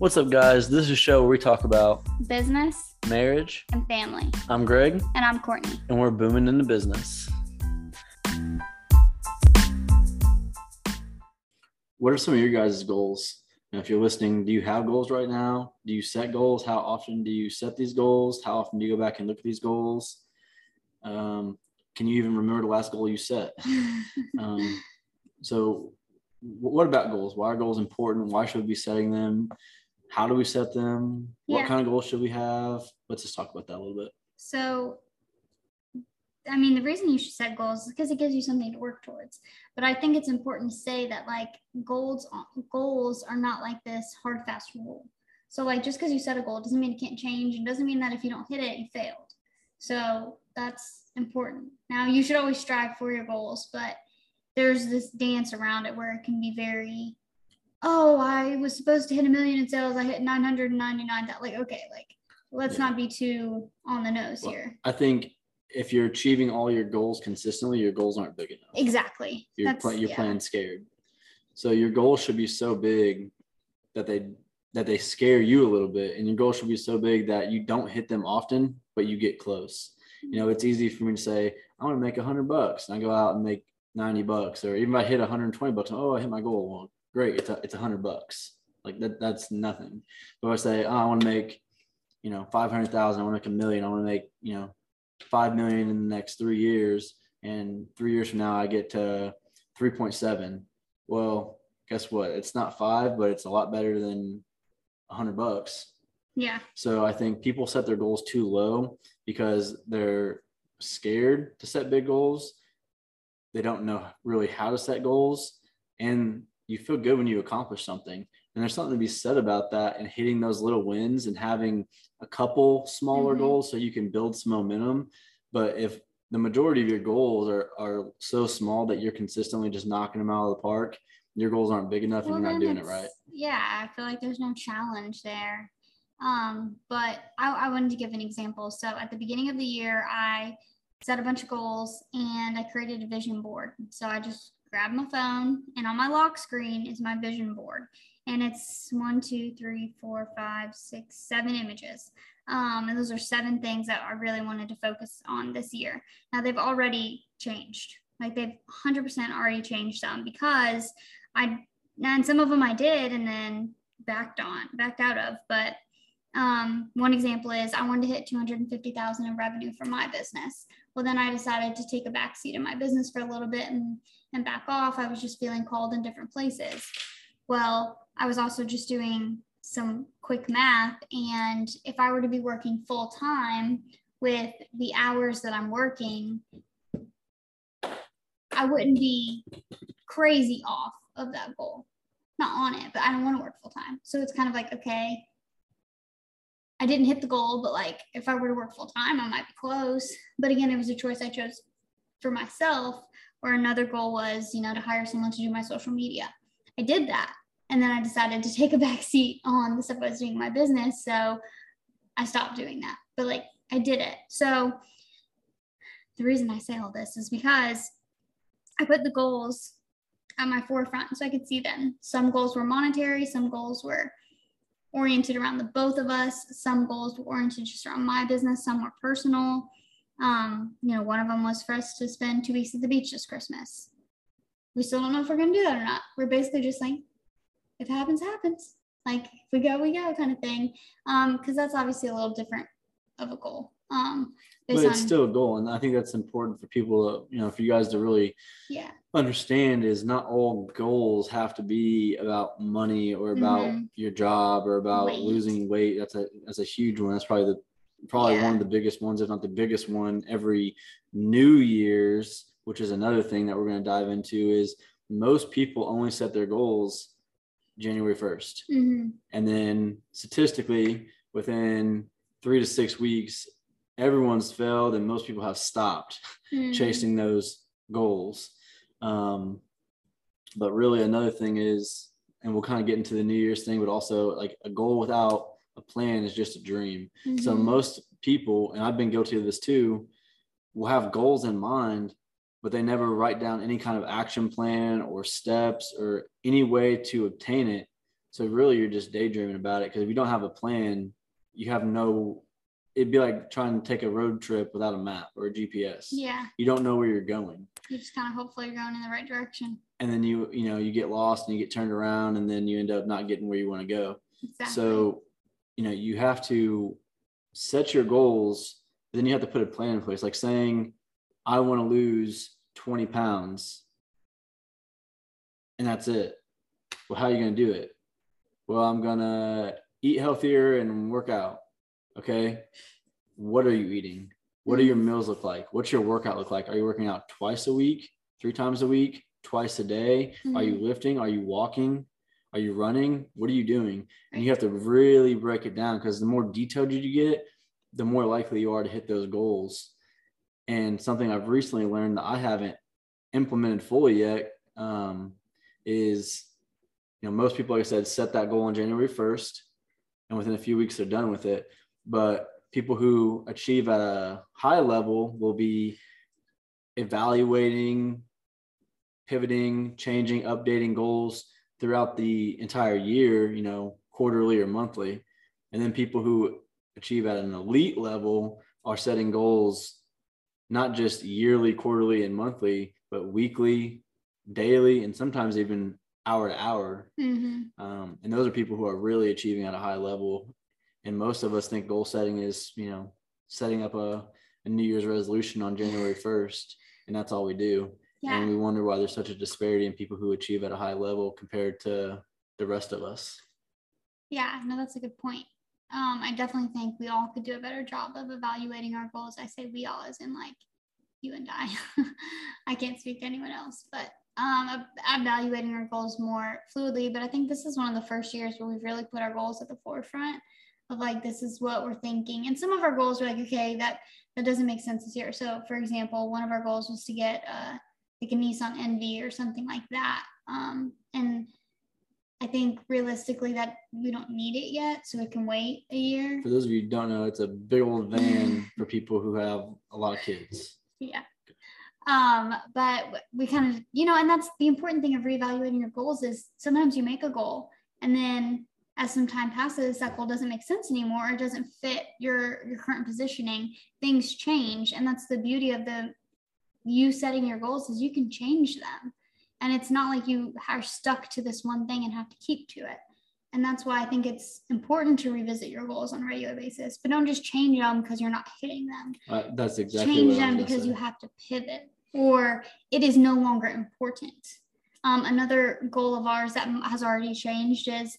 What's up, guys? This is a show where we talk about business marriage. and family. I'm Gregg, And I'm Courtney. and we're booming into business. What are some of your guys' goals? And if you're listening, do you have goals right now? Do you set goals? How often do you set these goals? How often do you go back and look at these goals? Um, can you even remember the last goal you set? Um, so, what about goals? Why are goals important? Why should we be setting them? How do we set them? What Yeah. kind of goals should we have? Let's just talk about that a little bit. so, I mean, the reason you should set goals is because it gives you something to work towards. But I think it's important to say that like goals goals are not like this hard fast rule. So like just because you set a goal doesn't mean it can't change and doesn't mean that if you don't hit it you failed. So that's important. Now you should always strive for your goals, but there's this dance around it where it can be very oh, I was supposed to hit a million in sales, I hit 999 that like okay, like let's Yeah. not be too on the nose Well, here. I think if you're achieving all your goals consistently, your goals aren't big enough. Exactly. You're, play, you're yeah. playing scared. So your goals should be so big that they that they scare you a little bit, and your goals should be so big that you don't hit them often, but you get close. You know, it's easy for me to say I want to make a hundred bucks, and I go out and make ninety bucks, or even if I hit 120 bucks, oh, I hit my goal. Well, great, it's a it's a hundred bucks. Like that that's nothing. But if I say oh, I want to make, you know, five hundred thousand, I want to make a million, I want to make, you know, five million in the next three years, and three years from now I get to 3.7. Well, guess what? It's not five, but it's a lot better than a hundred bucks. Yeah. So I think people set their goals too low because they're scared to set big goals. They don't know really how to set goals. And you feel good when you accomplish something. And there's something to be said about that and hitting those little wins and having a couple smaller Mhm. goals so you can build some momentum. But if the majority of your goals are, are so small that you're consistently just knocking them out of the park, your goals aren't big enough and you're not doing it right. Yeah, I feel like there's no challenge there. Um, but I, I wanted to give an example. So at the beginning of the year, I set a bunch of goals and I created a vision board. So I just grabbed my phone and on my lock screen is my vision board. And it's one, two, three, four, five, six, seven images. Um, and those are seven things that I really wanted to focus on this year. Now they've already changed. Like they've 100% already changed some because I and some of them I did and then backed on, backed out of. But um, one example is I wanted to hit 250,000 in revenue for my business. Well, then I decided to take a back seat in my business for a little bit and, and back off. I was just feeling called in different places. Well, I was also just doing some quick math. And if I were to be working full time with the hours that I'm working, I wouldn't be crazy off of that goal. Not on it, but I don't want to work full time. So it's kind of like, okay, I didn't hit the goal, but like if I were to work full time, I might be close. But again, it was a choice I chose for myself, or another goal was, you know, to hire someone to do my social media. I did that. And then I decided to take a back seat on the stuff I was doing in my business. So I stopped doing that. But like I did it. So the reason I say all this is because I put the goals at my forefront so I could see them. Some goals were monetary, some goals were oriented around the both of us, some goals were oriented just around my business, some were personal. Um, you know, one of them was for us to spend two weeks at the beach this Christmas. We still don't know if we're gonna do that or not. We're basically just like, if it happens, happens. Like if we go, we go kind of thing. Um, because that's obviously a little different of a goal. Um, But it's still a goal. And I think that's important for people to, you know, for you guys to really yeah. understand is not all goals have to be about money or about Mhm. your job or about Weight. losing weight. That's a that's a huge one. That's probably the probably Yeah. one of the biggest ones, if not the biggest one, every New Year's, which is another thing that we're going to dive into, is most people only set their goals January 1st. hmm And then statistically, within three to six weeks, everyone's failed and most people have stopped Mm-hmm. chasing those goals. Um, but really, another thing is, and we'll kind of get into the New Year's thing, but also like a goal without a plan is just a dream. So Mhm. most people, and I've been guilty of this too, will have goals in mind, but they never write down any kind of action plan or steps or any way to obtain it So really, you're just daydreaming about it because if you don't have a plan, you have no. It'd be like trying to take a road trip without a map or a GPS. Yeah. You don't know where you're going, You just kind of hopefully you're going in the right direction. and then you you know you get lost and you get turned around, and then you end up not getting where you want to go. Exactly. So, you know, you have to set your goals, then you have to put a plan in place. Like saying, I want to lose 20 pounds, and that's it. Well, how are you going to do it? Well, I'm going to eat healthier and work out. Okay. What are you eating? What do your meals look like? What's your workout look like? Are you working out twice a week, three times a week, twice a day? Are you lifting? Are you walking? Are you running? What are you doing? And you have to really break it down because the more detailed you get, the more likely you are to hit those goals. And something I've recently learned that I haven't implemented fully yet um, is, you know, most people, like I said, set that goal on January 1st, and within a few weeks they're done with it. But people who achieve at a high level will be evaluating, pivoting, changing, updating goals throughout the entire year, you know, quarterly or monthly. And then people who achieve at an elite level are setting goals not just yearly, quarterly, and monthly, but weekly, daily, and sometimes even hour to hour. hmm Um, and those are people who are really achieving at a high level. And most of us think goal setting is, you know, setting up a, a New Year's resolution on January 1st. And that's all we do. Yeah. And we wonder why there's such a disparity in people who achieve at a high level compared to the rest of us. Yeah, no, that's a good point. Um, I definitely think we all could do a better job of evaluating our goals. I say we all, as in like you and I. I can't speak to anyone else, but um, ev- evaluating our goals more fluidly. But I think this is one of the first years where we've really put our goals at the forefront of like this is what we're thinking. And some of our goals are like, okay, that that doesn't make sense this year. So, for example, one of our goals was to get uh, like a Nissan NV or something like that. Um, and I think realistically that we don't need it yet, so it can wait a year. For those of you who don't know, it's a big old van for people who have a lot of kids. Yeah. Um, but we kind of, you know, and that's the important thing of reevaluating your goals is sometimes you make a goal and then as some time passes, that goal doesn't make sense anymore. It doesn't fit your your current positioning. Things change, and that's the beauty of the you setting your goals is you can change them, and it's not like you are stuck to this one thing and have to keep to it. And that's why I think it's important to revisit your goals on a regular basis, but don't just change them because you're not hitting them Uh, that's exactly change them because say. you have to pivot or it is no longer important. Um, another goal of ours that has already changed is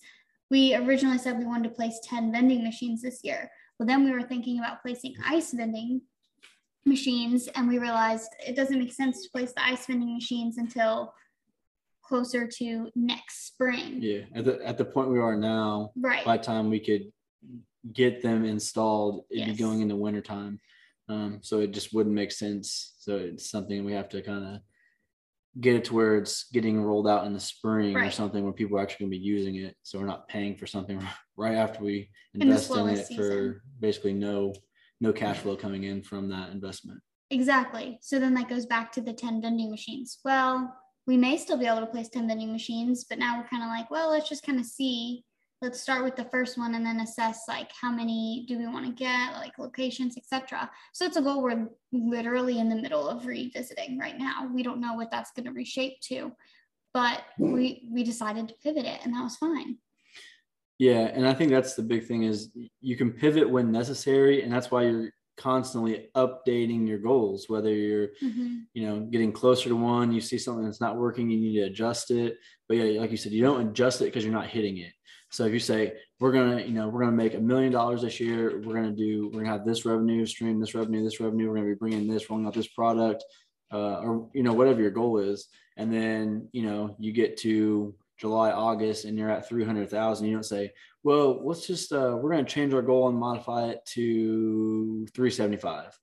we originally said we wanted to place 10 vending machines this year. Well, then we were thinking about placing ice vending machines, and we realized it doesn't make sense to place the ice vending machines until closer to next spring. Yeah, at the at the point we are now, Right. by the time we could get them installed, it'd Yes. be going into wintertime. Um, so it just wouldn't make sense. So it's something we have to kind of get it to where it's getting rolled out in the spring or something where people are actually gonna be using it. So we're not paying for something right after we invest in slowest it for basically no no cash flow coming in from that investment. Exactly. So then that goes back to the 10 vending machines. Well, we may still be able to place 10 vending machines, but now we're kind of like, well, let's just kind of see. Let's start with the first one and then assess like how many do we want to get, like locations, etc. So it's a goal we're literally in the middle of revisiting right now. We don't know what that's going to reshape to, but we we decided to pivot it and that was fine. Yeah, and I think that's the big thing is you can pivot when necessary, and that's why you're constantly updating your goals. Whether you're, Mhm. you know, getting closer to one, you see something that's not working, you need to adjust it. But yeah, like you said, you don't adjust it because you're not hitting it. So if you say we're gonna, you know, we're gonna make a million dollars this year, we're gonna do, we're gonna have this revenue stream, this revenue, this revenue, we're gonna be bringing this, rolling out this product, uh, or you know, whatever your goal is, and then you know, you get to July, August, and you're at 300,000, you don't say, well, let's just, uh, we're going to change our goal and modify it to 375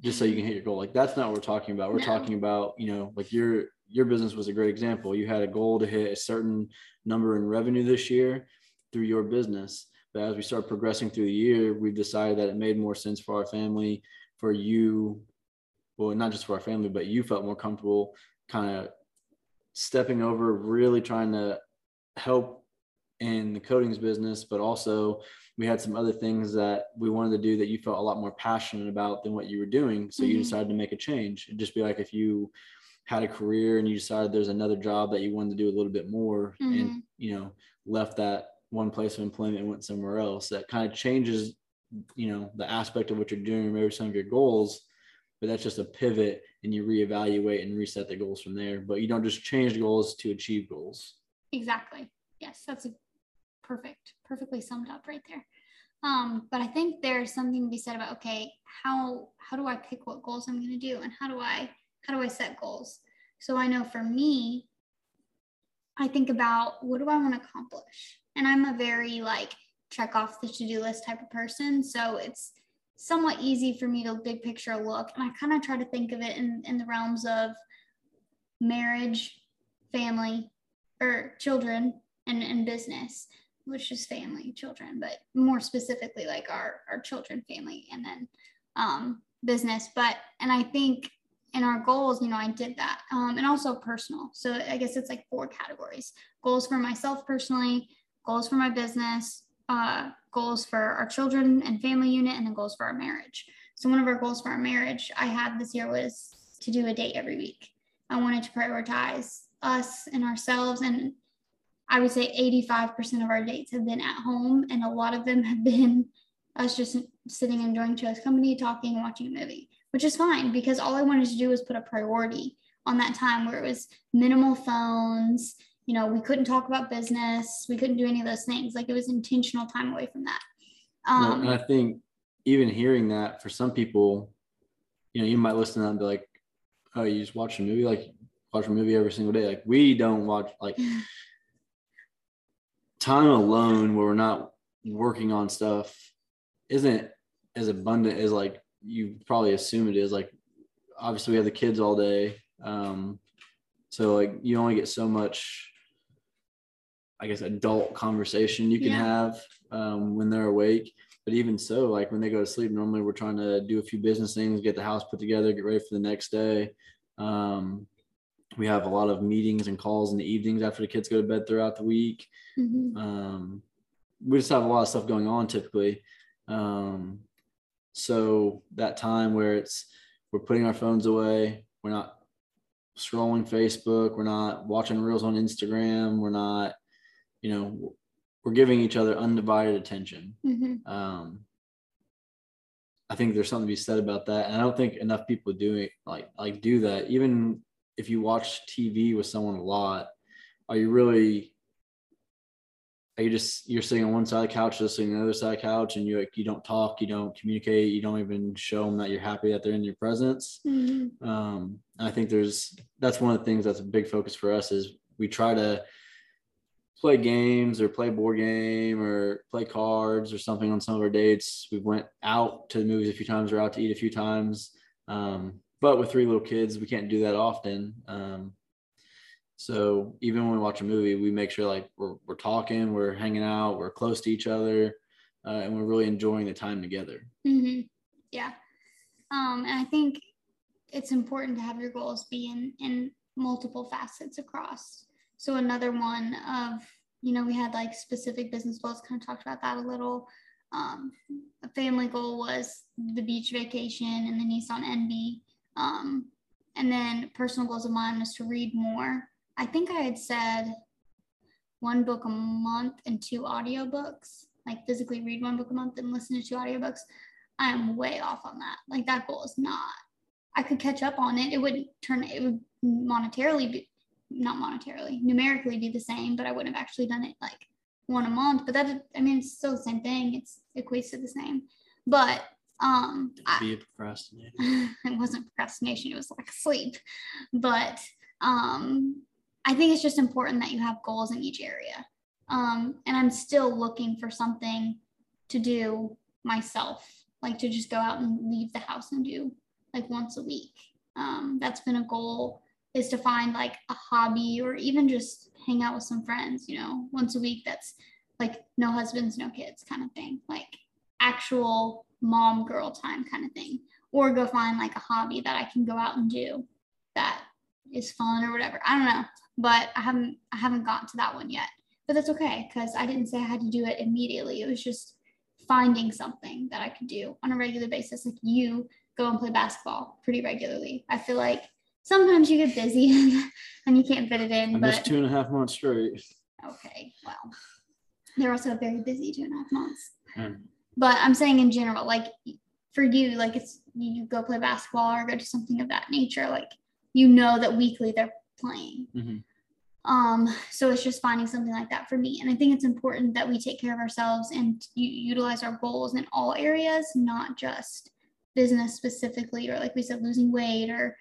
just so you can hit your goal. Like that's not what we're talking about. We're No. talking about, you know, like your, your business was a great example. You had a goal to hit a certain number in revenue this year through your business. But as we start progressing through the year, we've decided that it made more sense for our family, for you, well, not just for our family, but you felt more comfortable kind of stepping over, really trying to help in the coatings business, but also we had some other things that we wanted to do that you felt a lot more passionate about than what you were doing. So mm-hmm. you decided to make a change. It'd just be like if you had a career and you decided there's another job that you wanted to do a little bit more mm-hmm. and you know left that one place of employment and went somewhere else that kind of changes you know the aspect of what you're doing maybe some of your goals but that's just a pivot and you reevaluate and reset the goals from there. But you don't just change goals to achieve goals. Exactly. Yes that's perfect perfectly summed up right there. Um, but i think there's something to be said about okay how how do i pick what goals i'm going to do and how do i how do i set goals? So i know for me i think about what do i want to accomplish and i'm a very like check off the to-do list type of person. So it's somewhat easy for me to big picture look. And i kind of try to think of it in, in the realms of marriage family or children and, and business which is family children but more specifically like our our children family and then um, business. But and i think in our goals you know i did that um, and also personal. So i guess it's like four categories. Goals for myself personally goals for my business uh, goals for our children and family unit and then goals for our marriage so one of our goals for our marriage i had this year was to do a date every week i wanted to prioritize us and ourselves and I would say 85% of our dates have been at home, and a lot of them have been us just sitting enjoying each other's company, talking, watching a movie, which is fine because all I wanted to do was put a priority on that time where it was minimal phones. You know, we couldn't talk about business, we couldn't do any of those things. Like it was intentional time away from that. Um, and I think even hearing that for some people, you know, you might listen to that and be like, "Oh, you just watch a movie? Like watch a movie every single day?" Like we don't watch like. time alone where we're not working on stuff isn't as abundant as like you probably assume it is like obviously we have the kids all day um so like you only get so much i guess adult conversation you can yeah. have um, when they're awake but even so like when they go to sleep normally we're trying to do a few business things get the house put together get ready for the next day um, we have a lot of meetings and calls in the evenings after the kids go to bed throughout the week. Mm-hmm. Um, we just have a lot of stuff going on typically. Um, so that time where it's we're putting our phones away, we're not scrolling Facebook, we're not watching reels on Instagram, we're not, you know, we're giving each other undivided attention. Mm-hmm. Um, I think there's something to be said about that, and I don't think enough people do it like like do that. Even if you watch TV with someone a lot, are you really are you just you're sitting on one side of the couch, sitting on the other side of the couch, and you like you don't talk, you don't communicate, you don't even show them that you're happy that they're in your presence. Mm-hmm. Um, I think there's that's one of the things that's a big focus for us is we try to play games or play board game or play cards or something on some of our dates. We went out to the movies a few times or out to eat a few times. Um, but with three little kids, we can't do that often. Um, so even when we watch a movie, we make sure like we're, we're talking, we're hanging out, we're close to each other, uh, and we're really enjoying the time together. Mm-hmm. Yeah. Um, and I think it's important to have your goals be in, in multiple facets across. So another one of, you know, we had like specific business goals, kind of talked about that a little. Um, a family goal was the beach vacation and the Nissan NV. Um, and then personal goals of mine was to read more. I think I had said one book a month and two audiobooks, like physically read one book a month and listen to two audiobooks. I am way off on that. Like that goal is not. I could catch up on it. It would turn it would monetarily be not monetarily, numerically be the same, but I wouldn't have actually done it like one a month. But that I mean it's still the same thing. It's equates to the same. But um, be a procrastinator. it wasn't procrastination; it was like sleep. But um, I think it's just important that you have goals in each area. Um, and I'm still looking for something to do myself, like to just go out and leave the house and do like once a week. Um, that's been a goal is to find like a hobby or even just hang out with some friends, you know, once a week. That's like no husbands, no kids kind of thing, like actual mom girl time kind of thing or go find like a hobby that I can go out and do that is fun or whatever. I don't know, but I haven't I haven't gotten to that one yet. but that's okay because I didn't say I had to do it immediately. It was just finding something that I could do on a regular basis. Like you go and play basketball pretty regularly. I feel like sometimes you get busy and you can't fit it in. I but missed two and a half months straight. okay, well, they're also very busy two and a half months. Mm. But I'm saying in general, like for you, like it's you go play basketball or go to something of that nature, like you know that weekly they're playing. Mhm. Um, so it's just finding something like that for me. And I think it's important that we take care of ourselves and utilize our goals in all areas, not just business specifically, or like we said, losing weight or,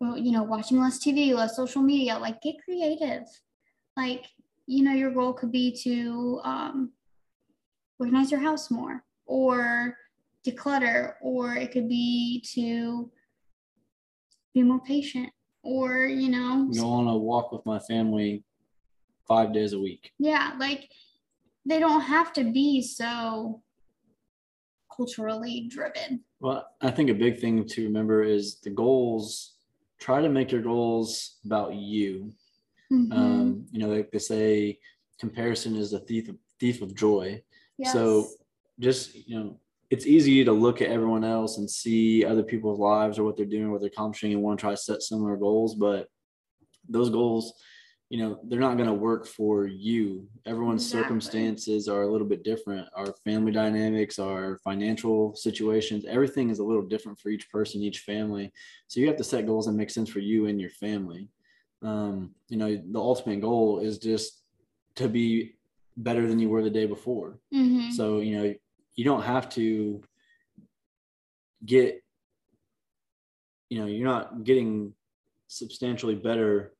you know, watching less TV, less social media. Like, get creative. Like, you know, your goal could be to um, organize your house more or declutter, or it could be to be more patient or, you know, Go on a walk with my family five days a week. yeah like they don't have to be so culturally driven Well, I think a big thing to remember is the goals. Try to make your goals about you. Mhm. Um, you know, like they say, comparison is the thief of, thief of joy. So just you know, it's easy to look at everyone else and see other people's lives or what they're doing, what they're accomplishing, and want to try to set similar goals. But those goals, you know, they're not going to work for you. Everyone's Exactly. circumstances are a little bit different. Our family dynamics, our financial situations, everything is a little different for each person, each family. So you have to set goals that make sense for you and your family. Um, you know, the ultimate goal is just to be better than you were the day before. Mhm. So, you know, you don't have to get, you know, you're not getting substantially better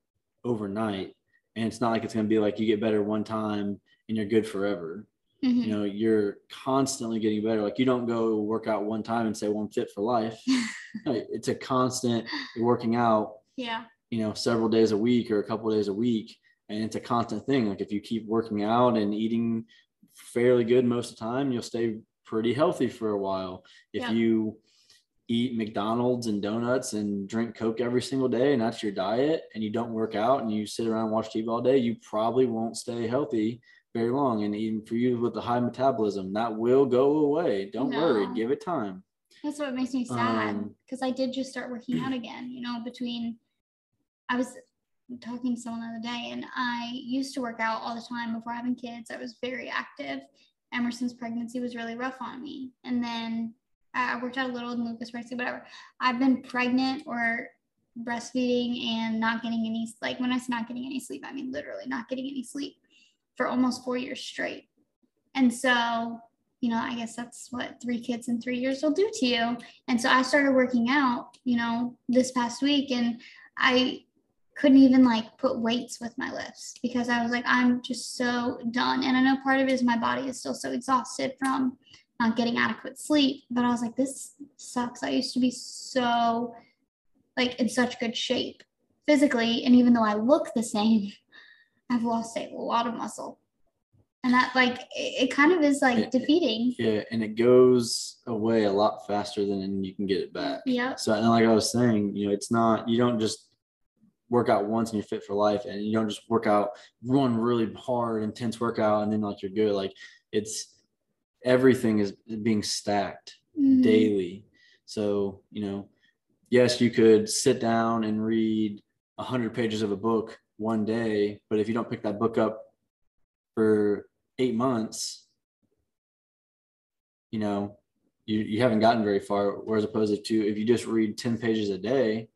overnight. And it's not like it's going to be like you get better one time and you're good forever. Mhm. You know, you're constantly getting better. Like you don't go work out one time and say, well, I'm fit for life. No, it's a constant working out yeah you know several days a week or a couple of days a week and it's a constant thing like if you keep working out and eating fairly good most of the time you'll stay pretty healthy for a while if Yeah. you eat mcdonald's and donuts and drink coke every single day and that's your diet and you don't work out and you sit around and watch tv all day you probably won't stay healthy very long. And even for you with the high metabolism that will go away. Don't worry. Give it time. That's what makes me sad Um, because i did just start working out again you know between i was talking to someone the other day and i used to work out all the time before having kids. I was very active emerson's pregnancy was really rough on me. And then i I worked out a little in lucas pregnancy whatever. I've been pregnant or breastfeeding and not getting any like when i say not getting any sleep i mean literally not getting any sleep for almost four years straight. And so you know i guess that's what three kids in three years will do to you. And so i started working out you know this past week and i couldn't even like put weights with my lifts because i was like i'm just so done. And i know part of it is my body is still so exhausted from not getting adequate sleep but i was like this sucks i used to be so like in such good shape physically and even though i look the same i've lost a lot of muscle and that like it, it kind of is like It- defeating yeah and it goes away a lot faster than you can get it back Yeah. So, and like I was saying, you know, it's not, you don't just work out once and you're fit for life, and you don't just work out, one really hard, intense workout, and then like you're good. Like it's everything is being stacked Mhm. daily. So, you know, yes, you could sit down and read a hundred pages of a book one day, but if you don't pick that book up for eight months, you know, you, you haven't gotten very far. Whereas opposed to if you just read 10 pages a day,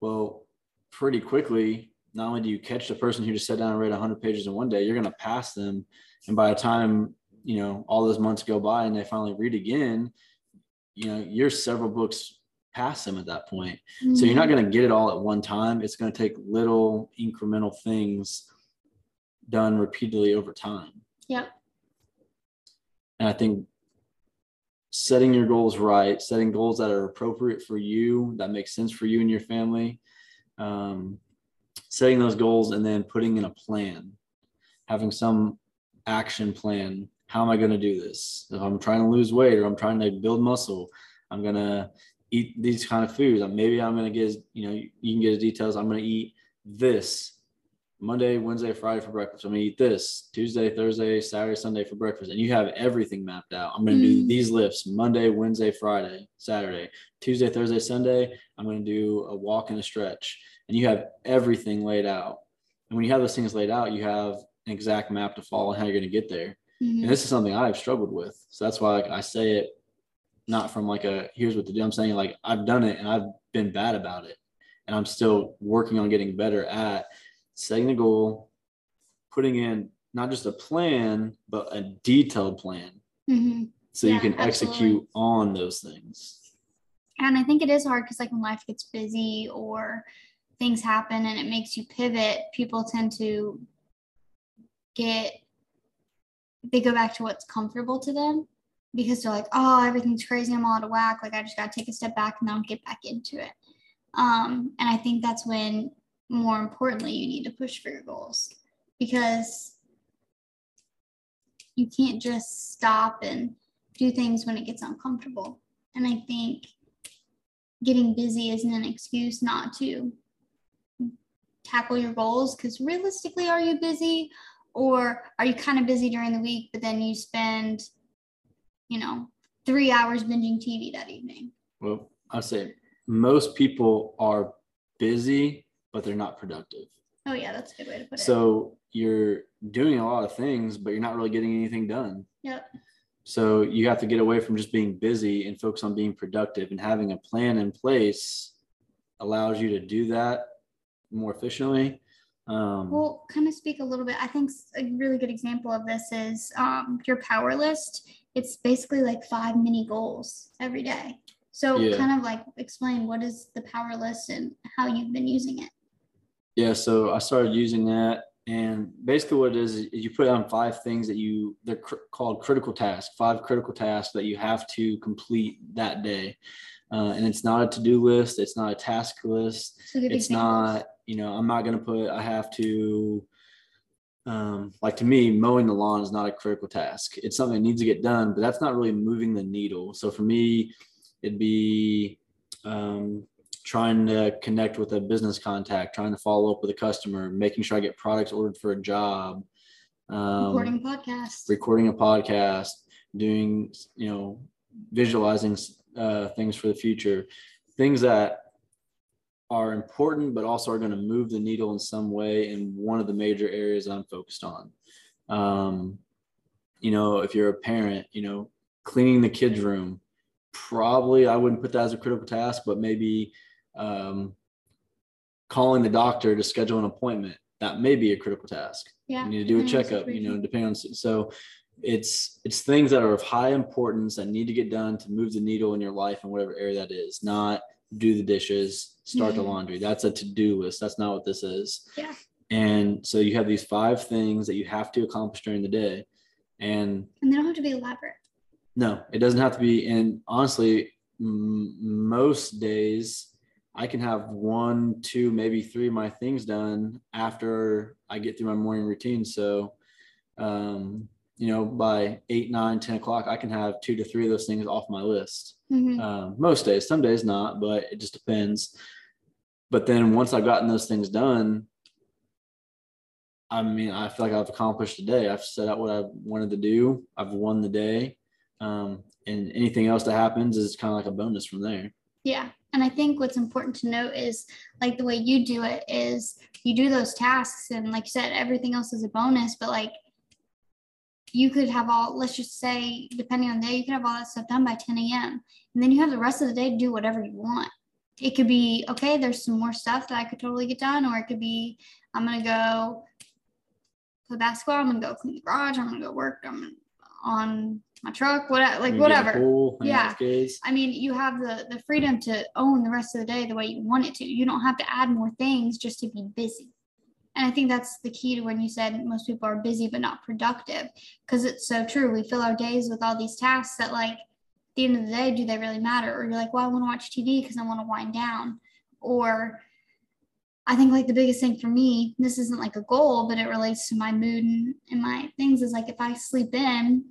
well, pretty quickly, not only do you catch the person who just sat down and read 100 pages in one day, you're going to pass them. And by the time, you know, all those months go by and they finally read again, you know, you're several books past them at that point. So you're not going to get it all at one time. It's going to take little incremental things done repeatedly over time. yeah And I think setting your goals right, setting goals that are appropriate for you, that make sense for you and your family, um, setting those goals and then putting in a plan, having some action plan. How am I going to do this? If I'm trying to lose weight or I'm trying to build muscle, I'm going to eat these kind of foods. Maybe I'm going to get, you know, you can get the details. I'm going to eat this Monday, Wednesday, Friday for breakfast. I'm gonna eat this Tuesday, Thursday, Saturday, Sunday for breakfast, and you have everything mapped out. I'm gonna do Mm. these lifts Monday, Wednesday, Friday, Saturday, Tuesday, Thursday, Sunday. I'm gonna do a walk and a stretch, and you have everything laid out. And when you have those things laid out, you have an exact map to follow and how you're gonna get there. Mhm. And this is something I've struggled with, so that's why like, I say it not from like a here's what to do. I'm saying like I've done it and I've been bad about it, and I'm still working on getting better at setting a goal, putting in not just a plan, but a detailed plan Mhm. so you can absolutely. execute on those things. And I think it is hard because, like, when life gets busy or things happen and it makes you pivot, people tend to get, they go back to what's comfortable to them because they're like, oh, everything's crazy. I'm all out of whack. Like, I just got to take a step back and then get back into it. Um, and I think that's when, more importantly, you need to push for your goals because you can't just stop and do things when it gets uncomfortable. And I think getting busy isn't an excuse not to tackle your goals because realistically, are you busy or are you kind of busy during the week, but then you spend, you know, three hours binging TV that evening? Well, I'd say most people are busy, but they're not productive. Oh, yeah, that's a good way to put it. So you're doing a lot of things, but you're not really getting anything done. yep. So you have to get away from just being busy and focus on being productive and having a plan in place allows you to do that more efficiently. Um, Well, kind of speak a little bit. I think a really good example of this is um, your power list. It's basically like five mini goals every day. So, Yeah. kind of like explain what is the power list and how you've been using it. yeah, so I started using that. And basically, what it is, is you put on five things that you, they're cr- called critical tasks, five critical tasks that you have to complete that day. Uh, and it's not a to do list, it's not a task list. So, it's examples. not you know i'm not going to put i have to um, like to me mowing the lawn is not a critical task it's something that needs to get done but that's not really moving the needle so for me it'd be um, trying to connect with a business contact trying to follow up with a customer making sure i get products ordered for a job um, recording podcasts. recording a podcast, doing, you know, visualizing uh, things for the future, things that are important, but also are going to move the needle in some way. in one of the major areas I'm focused on. Um, you know, if you're a parent, you know, cleaning the kids' room, probably I wouldn't put that as a critical task, but maybe um, calling the doctor to schedule an appointment. That may be a critical task yeah. you need to do a checkup you know depending on so it's it's things that are of high importance that need to get done to move the needle in your life in whatever area that is not do the dishes start the Mhm. laundry that's a to-do list that's not what this is Yeah. and so you have these five things that you have to accomplish during the day and And they don't have to be elaborate. no, it doesn't have to be. And honestly, m- most days I can have one, two, maybe three of my things done after I get through my morning routine. So, um, you know, by eight, nine, 10 o'clock, I can have two to three of those things off my list. Mhm. Um, most days, some days not, but it just depends. But then once I've gotten those things done, I mean, I feel like I've accomplished the day. I've set out what I wanted to do. I've won the day. Um, and anything else that happens is kind of like a bonus from there. Yeah. And I think what's important to note is like the way you do it is you do those tasks and like you said, everything else is a bonus, but like you could have all, let's just say, depending on the day, you could have all that stuff done by 10 a.m. And then you have the rest of the day to do whatever you want. It could be, okay, there's some more stuff that I could totally get done, or it could be, I'm going to go play basketball, I'm going to go clean the garage, I'm going to go work I'm on my truck, uh, like get in the whatever. Pool, Yeah. I mean, you have the the freedom to own the rest of the day the way you want it to. You don't have to add more things just to be busy. And I think that's the key to when you said most people are busy but not productive, because it's so true. We fill our days with all these tasks that, like, at the end of the day, do they really matter? Or you're like, well, I want to watch TV because I want to wind down. Or I think like the biggest thing for me, this isn't like a goal, but it relates to my mood and, and my things is like if I sleep in,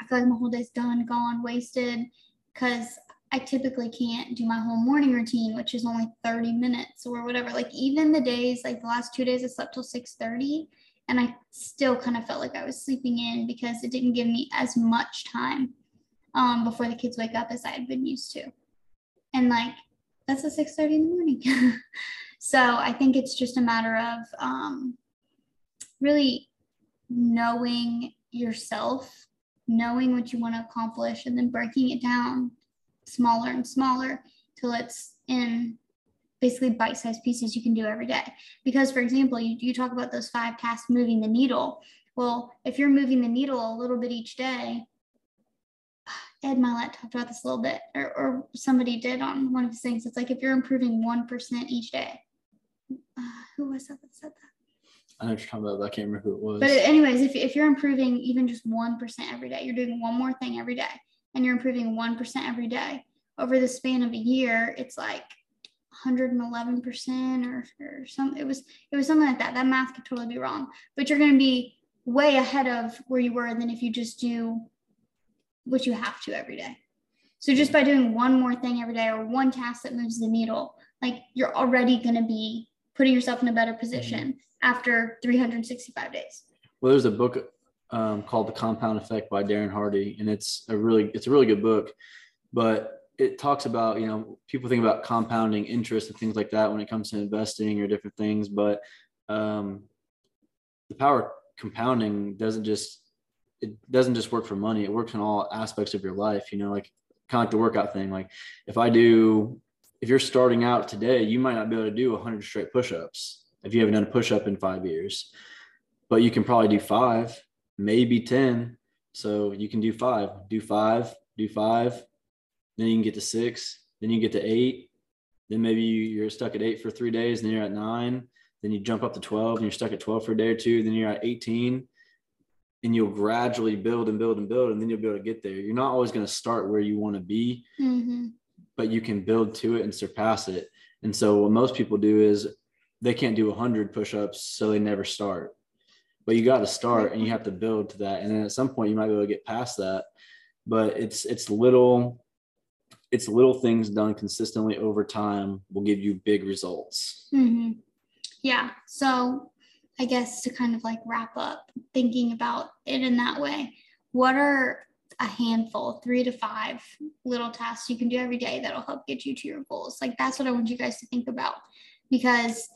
I feel like my whole day's done, gone, wasted, because I typically can't do my whole morning routine, which is only 30 minutes or whatever. Like even the days, like the last two days, I slept till 6:30, and I still kind of felt like I was sleeping in because it didn't give me as much time um, before the kids wake up as I had been used to. And like that's at 6:30 in the morning. so I think it's just a matter of um, really knowing yourself, knowing what you want to accomplish, and then breaking it down smaller and smaller till it's in basically bite-sized pieces you can do every day. Because for example, you, you talk about those five tasks moving the needle. Well, if you're moving the needle a little bit each day, Ed Mylett talked about this a little bit, or, or somebody did on one of his things. It's like if you're improving 1% each day. Uh, who was that that said that? I know what you're talking about, but I can't remember who it was. But anyways, if, if you're improving even just 1% every day, you're doing one more thing every day and you're improving 1% every day over the span of a year, it's like 111% or, or some, it was, it was something like that. That math could totally be wrong, but you're going to be way ahead of where you were than if you just do what you have to every day. So just by doing one more thing every day or one task that moves the needle, like you're already going to be putting yourself in a better position mm-hmm. After 365 days. Well, there's a book um, called The Compound Effect by Darren Hardy, and it's a really it's a really good book, but it talks about you know people think about compounding interest and things like that when it comes to investing or different things, but um, the power compounding doesn't just it doesn't just work for money. It works in all aspects of your life. You know, like kind of like the workout thing. Like if I do, if you're starting out today, you might not be able to do 100 straight push-ups if you haven't done a push-up in five years, but you can probably do five, maybe 10. So you can do five, do five, do five. Then you can get to six. Then you get to eight. Then maybe you're stuck at eight for three days. Then you're at nine. Then you jump up to 12 and you're stuck at 12 for a day or two. Then you're at 18 and you'll gradually build and build and build and then you'll be able to get there you're not always going to start where you want to be mm-hmm. but you can build to it and surpass it and so what most people do is they can't do 100 push-ups so they never start. But you got to start and you have to build to that. And then at some point you might be able to get past that. But it's it's little it's little things done consistently over time will give you big results. Mm-hmm. yeah. So I guess to kind of like wrap up thinking about it in that way, what are a handful, three to five little tasks you can do every day that'll help get you to your goals? Like that's what I want you guys to think about. Because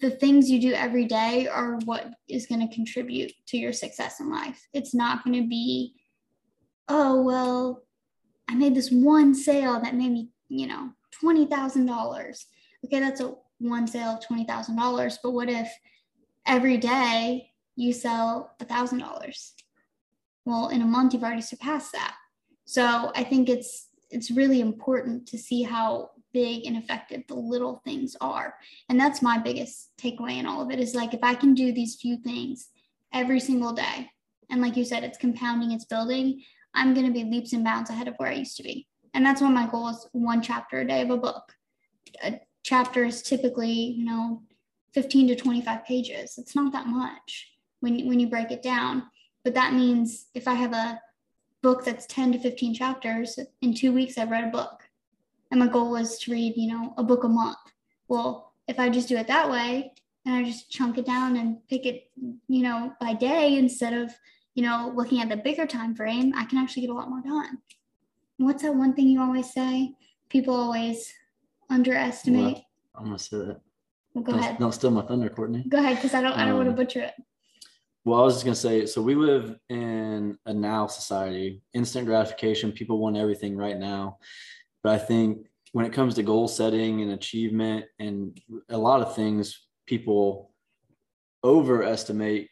the things you do every day are what is going to contribute to your success in life. It's not going to be, oh, well, I made this one sale that made me, you know, $20,000. Okay, that's a one sale of $20,000, but what if every day you sell $1,000? Well, in a month you've already surpassed that. So I think it's it's really important to see how big and effective the little things are. And that's my biggest takeaway in all of it is like if I can do these few things every single day, and like you said, it's compounding, it's building, I'm going to be leaps and bounds ahead of where I used to be. And that's what my goal is one chapter a day of a book A chapter is typically, you know, 15 to 25 pages. It's not that much when when you break it down. But that means if I have a book that's 10 to 15 chapters, in two weeks I've read a book. And my goal was to read, you know, a book a month. Well, if I just do it that way and I just chunk it down and pick it, you know, by day instead of, you know, looking at the bigger time frame, I can actually get a lot more done. What's that one thing you always say? People always underestimate. Well, I'm gonna say that. Well, go don't, ahead. Don't steal my thunder, Courtney. Go ahead, because I don't. I don't um, want to butcher it. Well, I was just gonna say. So we live in a now society. Instant gratification. People want everything right now. But I think when it comes to goal setting and achievement and a lot of things, people overestimate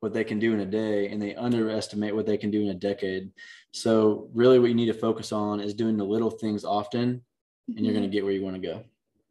what they can do in a day and they underestimate what they can do in a decade. So really what you need to focus on is doing the little things often and you're going to mm-hmm. get where you want to go.